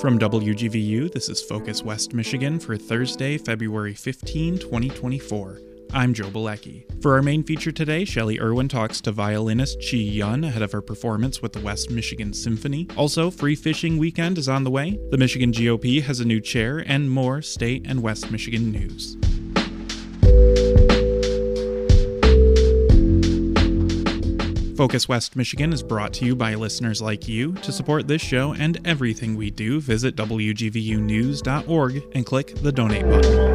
From WGVU, this is Focus West Michigan for Thursday, February 15, 2024. I'm Joe Balecki. For our main feature today, Shelley Irwin talks to violinist Chee-Yun ahead of her performance with the West Michigan Symphony. Also, Free Fishing Weekend is on the way. The Michigan GOP has a new chair, and more state and West Michigan news. Focus West Michigan is brought to you by listeners like you. To support this show and everything we do, visit WGVUnews.org and click the donate button.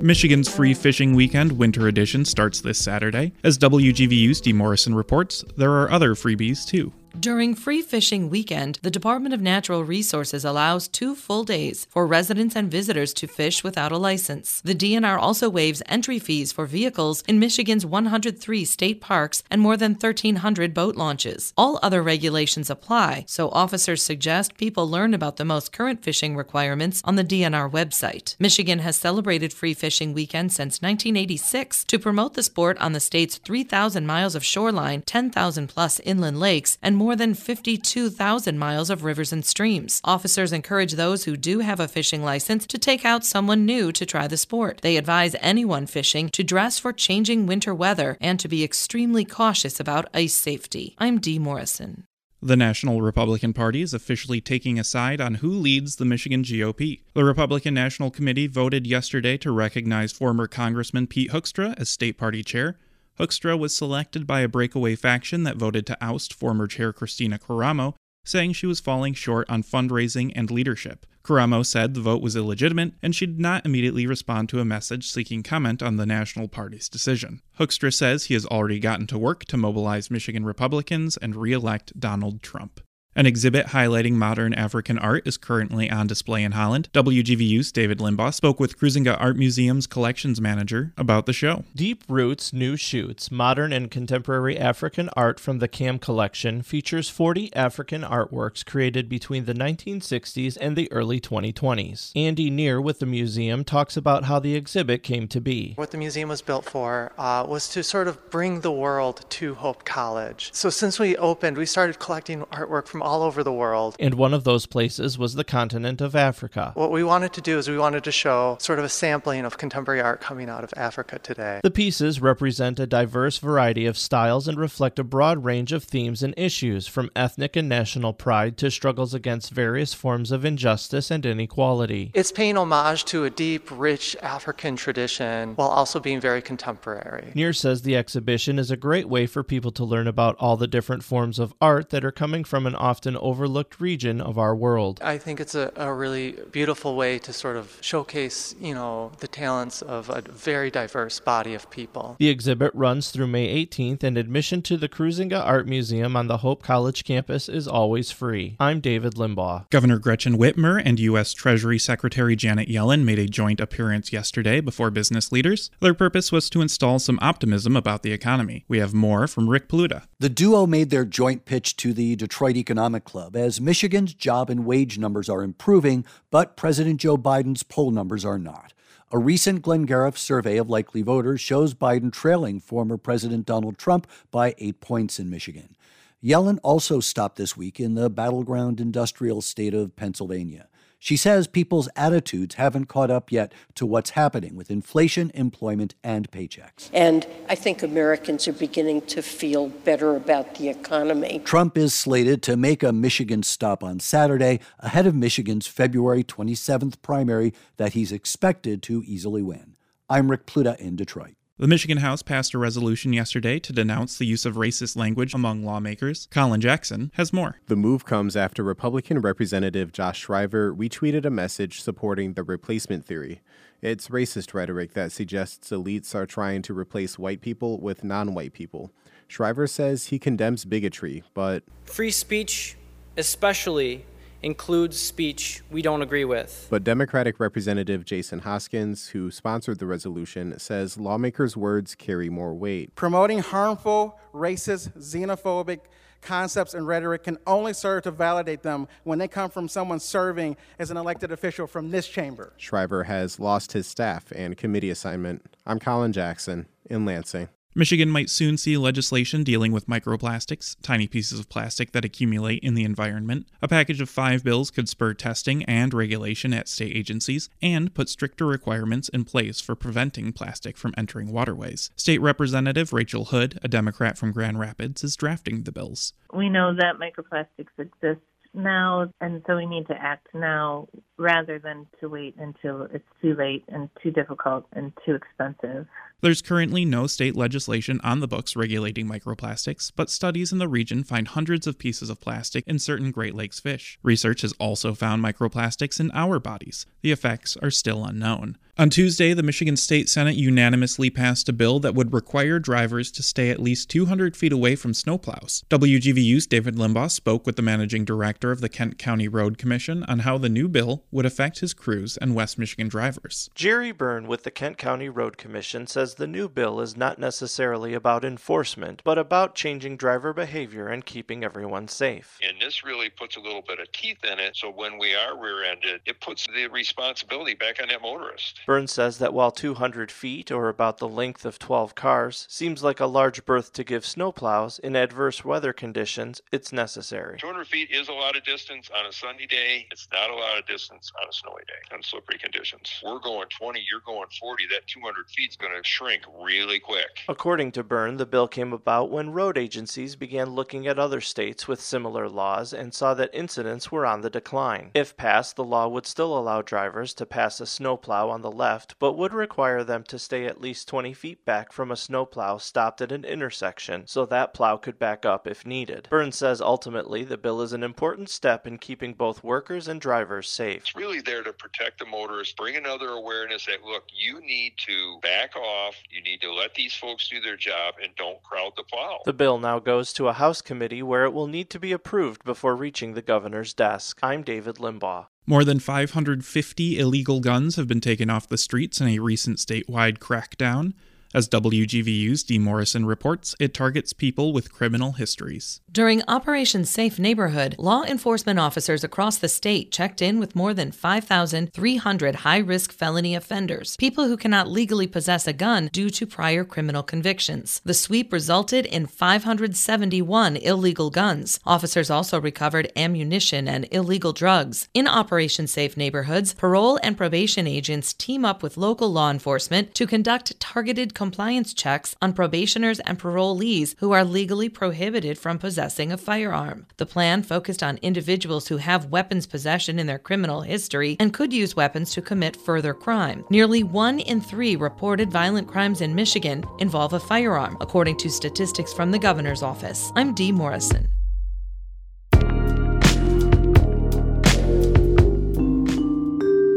Michigan's Free Fishing Weekend Winter Edition starts this Saturday. As WGVU's Dee Morrison reports, there are other freebies too. During Free Fishing Weekend, the Department of Natural Resources allows two full days for residents and visitors to fish without a license. The DNR also waives entry fees for vehicles in Michigan's 103 state parks and more than 1,300 boat launches. All other regulations apply, so officers suggest people learn about the most current fishing requirements on the DNR website. Michigan has celebrated Free Fishing Weekend since 1986 to promote the sport on the state's 3,000 miles of shoreline, 10,000 plus inland lakes, and more than 52,000 miles of rivers and streams. Officers encourage those who do have a fishing license to take out someone new to try the sport. They advise anyone fishing to dress for changing winter weather and to be extremely cautious about ice safety. I'm Dee Morrison. The National Republican Party is officially taking a side on who leads the Michigan GOP. The Republican National Committee voted yesterday to recognize former Congressman Pete Hoekstra as state party chair. Hoekstra was selected by a breakaway faction that voted to oust former chair Kristina Karamo, saying she was falling short on fundraising and leadership. Karamo said the vote was illegitimate, and she did not immediately respond to a message seeking comment on the National Party's decision. Hoekstra says he has already gotten to work to mobilize Michigan Republicans and re elect Donald Trump. An exhibit highlighting modern African art is currently on display in Holland. WGVU's David Limbaugh spoke with Kruizenga Art Museum's collections manager about the show. Deep Roots New Shoots Modern and Contemporary African Art from the CAM Collection features 40 African artworks created between the 1960s and the early 2020s. Andy Neer with the museum talks about how the exhibit came to be. What the museum was built for uh, was to sort of bring the world to Hope College. So since we opened, we started collecting artwork from all over the world. And one of those places was the continent of Africa. What we wanted to do is we wanted to show sort of a sampling of contemporary art coming out of Africa today. The pieces represent a diverse variety of styles and reflect a broad range of themes and issues, from ethnic and national pride to struggles against various forms of injustice and inequality. It's paying homage to a deep, rich African tradition while also being very contemporary. Neer says the exhibition is a great way for people to learn about all the different forms of art that are coming from an often overlooked region of our world. I think it's a, a really beautiful way to sort of showcase, you know, the talents of a very diverse body of people. The exhibit runs through May 18th, and admission to the Kruizenga Art Museum on the Hope College campus is always free. I'm David Limbaugh. Governor Gretchen Whitmer and U.S. Treasury Secretary Janet Yellen made a joint appearance yesterday before business leaders. Their purpose was to install some optimism about the economy. We have more from Rick Pluta. The duo made their joint pitch to the Detroit Economic Club as Michigan's job and wage numbers are improving, but President Joe Biden's poll numbers are not. A recent Glengariff survey of likely voters shows Biden trailing former President Donald Trump by eight points in Michigan. Yellen also stopped this week in the battleground industrial state of Pennsylvania. She says people's attitudes haven't caught up yet to what's happening with inflation, employment, and paychecks. And I think Americans are beginning to feel better about the economy. Trump is slated to make a Michigan stop on Saturday ahead of Michigan's February 27th primary that he's expected to easily win. I'm Rick Pluta in Detroit. The Michigan House passed a resolution yesterday to denounce the use of racist language among lawmakers. Colin Jackson has more. The move comes after Republican Representative Josh Schriver retweeted a message supporting the replacement theory. It's racist rhetoric that suggests elites are trying to replace white people with non white people. Schriver says he condemns bigotry, but. Free speech, especially includes speech we don't agree with. But Democratic Representative Jason Hoskins, who sponsored the resolution, says lawmakers' words carry more weight. Promoting harmful, racist, xenophobic concepts and rhetoric can only serve to validate them when they come from someone serving as an elected official from this chamber. Schriver has lost his staff and committee assignment. I'm Colin Jackson in Lansing. Michigan might soon see legislation dealing with microplastics, tiny pieces of plastic that accumulate in the environment. A package of five bills could spur testing and regulation at state agencies and put stricter requirements in place for preventing plastic from entering waterways. State Representative Rachel Hood, a Democrat from Grand Rapids, is drafting the bills. We know that microplastics exist now, and so we need to act now rather than to wait until it's too late and too difficult and too expensive. There's currently no state legislation on the books regulating microplastics, but studies in the region find hundreds of pieces of plastic in certain Great Lakes fish. Research has also found microplastics in our bodies. The effects are still unknown. On Tuesday, the Michigan State Senate unanimously passed a bill that would require drivers to stay at least 200 feet away from snowplows. WGVU's David Limbaugh spoke with the managing director of the Kent County Road Commission on how the new bill would affect his crews and West Michigan drivers. Jerry Byrne with the Kent County Road Commission says the new bill is not necessarily about enforcement, but about changing driver behavior and keeping everyone safe. And this really puts a little bit of teeth in it, so when we are rear ended, it puts the responsibility back on that motorist. Byrne says that while 200 feet, or about the length of 12 cars, seems like a large berth to give snowplows, in adverse weather conditions, it's necessary. 200 feet is a lot of distance on a sunny day. It's not a lot of distance on a snowy day, on slippery conditions. We're going 20, you're going 40. That 200 feet is going to shrink really quick. According to Byrne, the bill came about when road agencies began looking at other states with similar laws and saw that incidents were on the decline. If passed, the law would still allow drivers to pass a snowplow on the left, but would require them to stay at least 20 feet back from a snowplow stopped at an intersection so that plow could back up if needed. Byrne says ultimately the bill is an important step in keeping both workers and drivers safe. It's really there to protect the motorists, bring another awareness that, look, you need to back off, you need to let these folks do their job, and don't crowd the plow. The bill now goes to a House committee where it will need to be approved before reaching the governor's desk. I'm David Limbaugh. More than 550 illegal guns have been taken off the streets in a recent statewide crackdown. As WGVU's Dee Morrison reports, it targets people with criminal histories. During Operation Safe Neighborhood, law enforcement officers across the state checked in with more than 5,300 high risk felony offenders, people who cannot legally possess a gun due to prior criminal convictions. The sweep resulted in 571 illegal guns. Officers also recovered ammunition and illegal drugs. In Operation Safe Neighborhoods, parole and probation agents team up with local law enforcement to conduct targeted compliance checks on probationers and parolees who are legally prohibited from possessing a firearm. The plan focused on individuals who have weapons possession in their criminal history and could use weapons to commit further crime. Nearly one in three reported violent crimes in Michigan involve a firearm, according to statistics from the governor's office. I'm Dee Morrison.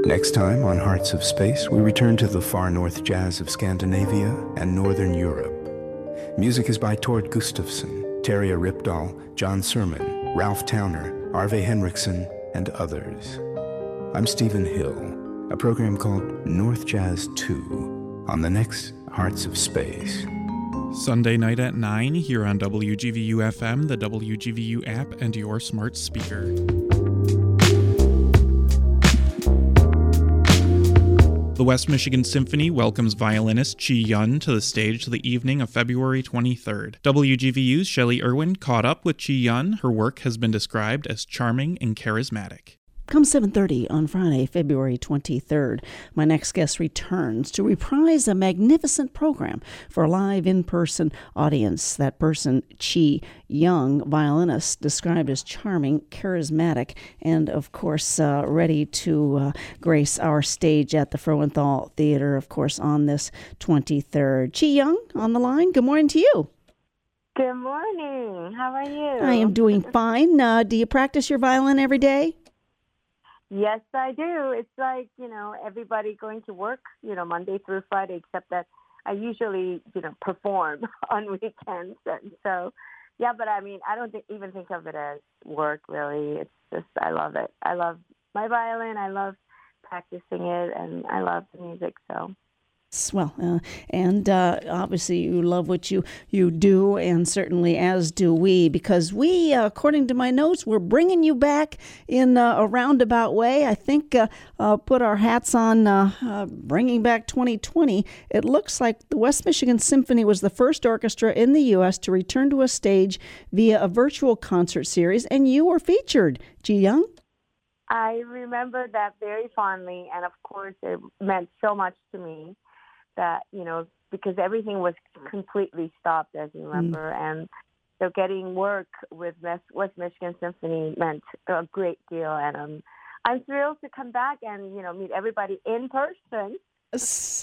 Next time on Hearts of Space, we return to the far north jazz of Scandinavia and Northern Europe. Music is by Tord Gustavsen, Terje Rypdal, John Surman, Ralph Towner, Arve Henriksen, and others. I'm Stephen Hill, a program called North Jazz 2 on the next Hearts of Space. Sunday night at 9 here on WGVU FM, the WGVU app, and your smart speaker. The West Michigan Symphony welcomes violinist Chee-Yun to the stage the evening of February 23rd. WGVU's Shelley Irwin caught up with Chee-Yun. Her work has been described as charming and charismatic. Come 7:30 on Friday, February 23rd, my next guest returns to reprise a magnificent program for a live in-person audience. That person, Chi Young, violinist, described as charming, charismatic, and of course uh, ready to uh, grace our stage at the Frauenthal Theater, of course, on this 23rd. Chee-Yun on the line. Good morning to you. Good morning. How are you? I am doing fine. Uh, do you practice your violin every day? Yes, I do. It's like, you know, everybody going to work, you know, Monday through Friday, except that I usually, you know, perform on weekends. And so, yeah, but I mean, I don't th- even think of it as work really. It's just, I love it. I love my violin. I love practicing it and I love the music. So, Well, uh, and uh, obviously you love what you, you do, and certainly as do we, because we, uh, according to my notes, we're bringing you back in uh, a roundabout way. I think uh, uh, put our hats on bringing back 2020. It looks like the West Michigan Symphony was the first orchestra in the U.S. to return to a stage via a virtual concert series, and you were featured, Chee-Yun. I remember that very fondly, and of course, it meant so much to me that you know because everything was completely stopped, as you mm. remember, mm. and so getting work with West Michigan Symphony meant a great deal, and um, I'm thrilled to come back and you know meet everybody in person.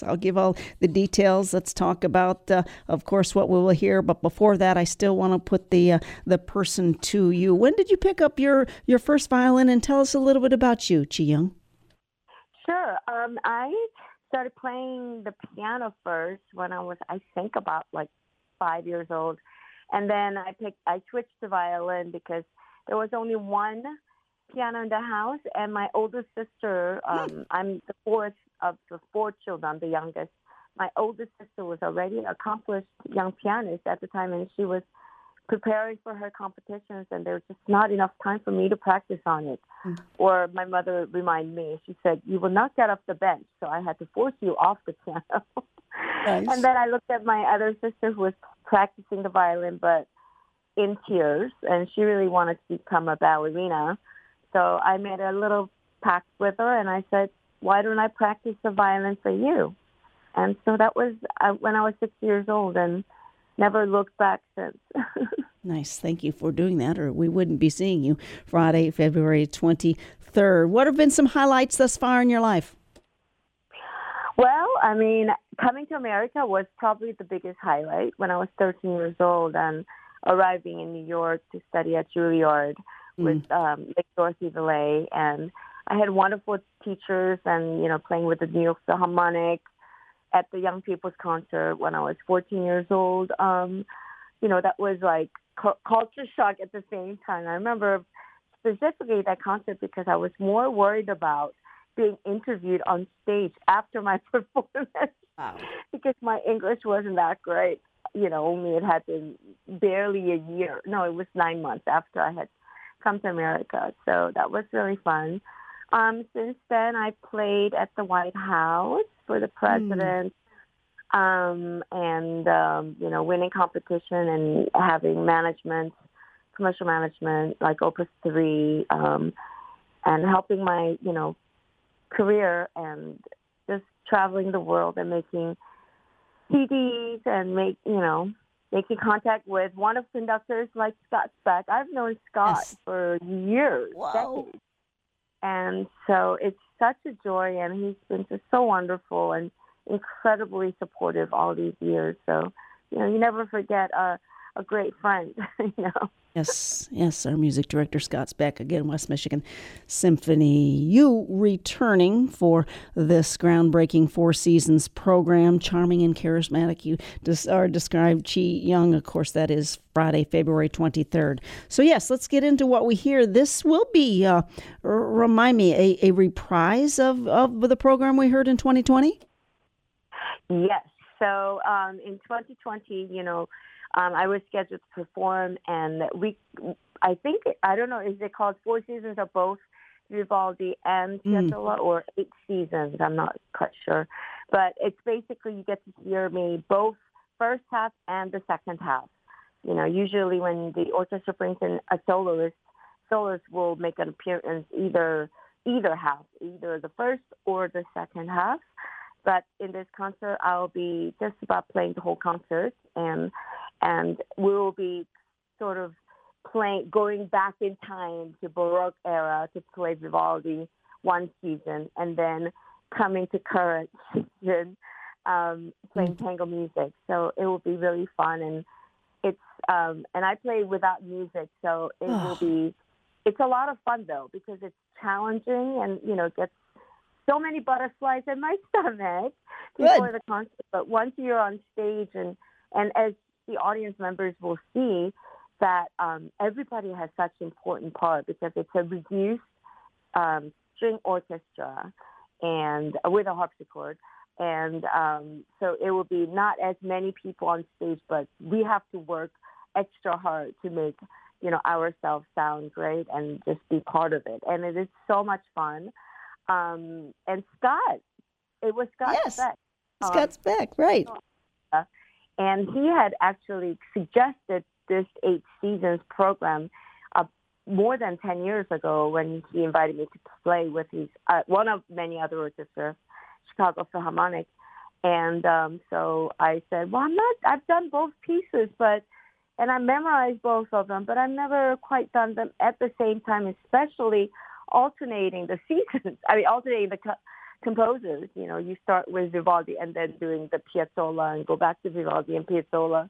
I'll give all the details. Let's talk about, uh, of course, what we will hear. But before that, I still want to put the uh, the person to you. When did you pick up your your first violin? And tell us a little bit about you, Chee-Yun. Sure. Um, I started playing the piano first when I was, I think, about like five years old, and then I picked, I switched to violin because there was only one piano in the house, and my oldest sister, um, I'm the fourth of the four children, I'm the youngest. My oldest sister was already an accomplished young pianist at the time, and she was preparing for her competitions and there was just not enough time for me to practice on it. Mm-hmm. Or my mother reminded me, she said, You will not get off the bench. So I had to force you off the piano. nice. And then I looked at my other sister who was practicing the violin but in tears and she really wanted to become a ballerina. So I made a little pact with her and I said, Why don't I practice the violin for you? And so that was uh, when I was six years old and never looked back since. nice. Thank you for doing that, or we wouldn't be seeing you Friday, February 23rd. What have been some highlights thus far in your life? Well, I mean, coming to America was probably the biggest highlight when I was 13 years old and arriving in New York to study at Juilliard mm. with um, Lake Dorothy DeLay. And I had wonderful teachers and, you know, playing with the New York Philharmonic at the Young People's Concert when I was 14 years old. Um, you know, that was like cu- culture shock at the same time. I remember specifically that concert because I was more worried about being interviewed on stage after my performance wow. because my English wasn't that great. You know, only it had been barely a year. No, it was nine months after I had come to America. So that was really fun. Um, since then, I played at the White House for the hmm. president, mm. um, and um, you know, winning competition and having management, commercial management like Opus Three, um, and helping my you know career and just traveling the world and making CDs and make you know making contact with one of conductors like Scott Speck. I've known Scott yes. for years, Whoa. decades. And so it's such a joy, and he's been just so wonderful and incredibly supportive all these years. So, you know, you never forget a, a great friend, you know. Yes, yes, our music director Scott Speck again, West Michigan Symphony. You returning for this groundbreaking Four Seasons program, charming and charismatic. You are described Chee-Yun, of course, that is Friday, February 23rd. So, yes, let's get into what we hear. This will be, uh, remind me, a, a reprise of, of the program we heard in 2020? Yes. So, um, in 2020, you know, um, I was scheduled to perform, and we, I think, I don't know, is it called Four Seasons or both Vivaldi and Piazzolla, mm. or eight seasons? I'm not quite sure, but it's basically you get to hear me both first half and the second half. You know, usually when the orchestra brings in a soloist, soloist will make an appearance either either half, either the first or the second half. But in this concert, I'll be just about playing the whole concert, and and we will be sort of playing, going back in time to Baroque era to play Vivaldi one season, and then coming to current season um, playing mm-hmm. tango music. So it will be really fun, and it's um, and I play without music, so it will be. It's a lot of fun though because it's challenging, and you know gets so many butterflies in my stomach before Good. the concert. But once you're on stage and and as the audience members will see that um, everybody has such important part because it's a reduced um, string orchestra and uh, with a harpsichord and um, so it will be not as many people on stage, but we have to work extra hard to make you know ourselves sound great and just be part of it. And it is so much fun. Um, and Scott, it was Scott yes. Speck. Scott Speck, right? And he had actually suggested this eight seasons program uh, more than 10 years ago when he invited me to play with his uh, one of many other orchestras, Chicago Philharmonic. And um, so I said, well, I'm not, I've done both pieces, but, and I memorized both of them, but I've never quite done them at the same time, especially alternating the seasons. I mean, alternating the composers. You know, you start with Vivaldi and then doing the Piazzolla and go back to Vivaldi and Piazzolla.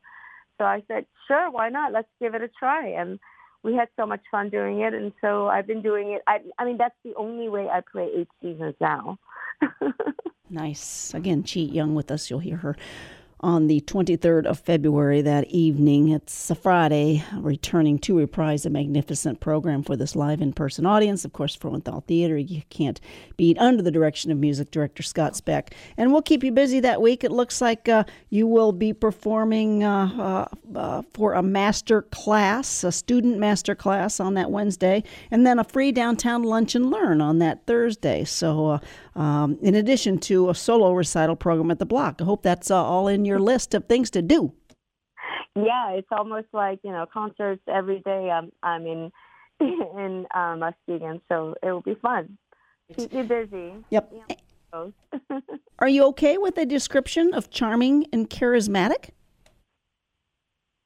So I said, sure, why not? Let's give it a try. And we had so much fun doing it. And so I've been doing it. I, I mean, that's the only way I play eight seasons now. nice. Again, Chee-Yun with us. You'll hear her on the 23rd of February that evening. It's a Friday, returning to reprise a magnificent program for this live in person audience. Of course, for Frauenthal Theater, you can't beat under the direction of music director Scott Speck. And we'll keep you busy that week. It looks like uh, you will be performing uh, uh, uh for a master class, a student master class on that Wednesday, and then a free downtown lunch and learn on that Thursday. So, uh, um, in addition to a solo recital program at the block, I hope that's uh, all in your list of things to do. Yeah, it's almost like you know concerts every day. I'm I'm in in um, Muskegon, so it will be fun. Keep you busy. Yep. Are you okay with a description of charming and charismatic?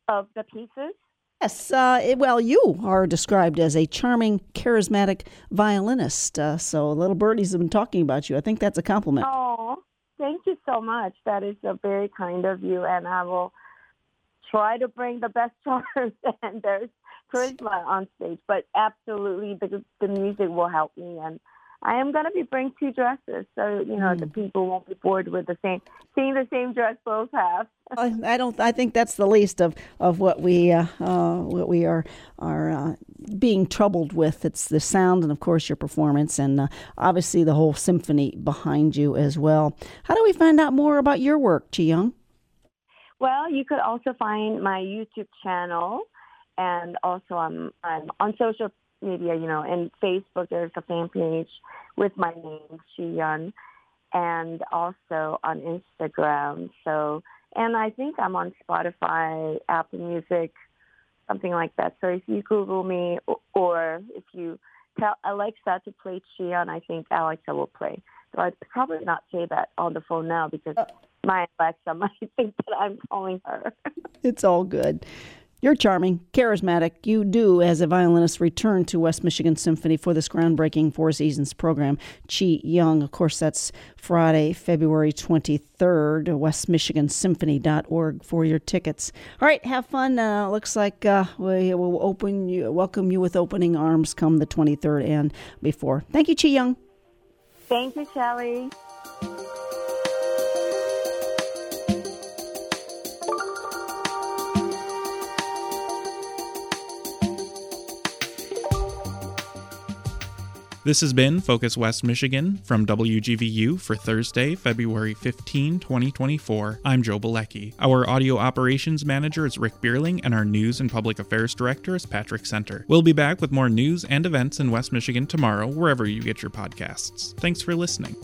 Of the pieces? Yes. Uh, it, well, you are described as a charming, charismatic violinist. Uh, so little birdies have been talking about you. I think that's a compliment. Oh, thank you so much. That is a very kind of you, and I will try to bring the best charms and there's charisma on stage. But absolutely, the the music will help me, and I am going to be bringing two dresses, so you know mm. the people won't be bored with the same seeing the same dress both have. I, I don't. I think that's the least of of what we uh, uh, what we are are uh, being troubled with. It's the sound, and of course your performance, and uh, obviously the whole symphony behind you as well. How do we find out more about your work, Chee-Yun? Well, you could also find my YouTube channel, and also I'm I'm on social media, you know, and Facebook, there's a fan page with my name, Yun, and also on Instagram. So, and I think I'm on Spotify, Apple Music, something like that. So if you Google me, or if you tell Alexa to play Yun, I think Alexa will play. So I'd probably not say that on the phone now because uh. my Alexa might think that I'm calling her. it's all good. You're charming, charismatic. You do, as a violinist, return to West Michigan Symphony for this groundbreaking Four Seasons program. Chee-Yun, of course, that's Friday, February 23rd, westmichigansymphony.org for your tickets. All right, have fun. Uh, looks like uh, we will open you, welcome you with opening arms come the 23rd and before. Thank you, Chee-Yun. Thank you, Shelley. This has been Focus West Michigan from WGVU for Thursday, February 15, 2024. I'm Joe Balecki. Our audio operations manager is Rick Bierling, and our news and public affairs director is Patrick Center. We'll be back with more news and events in West Michigan tomorrow, wherever you get your podcasts. Thanks for listening.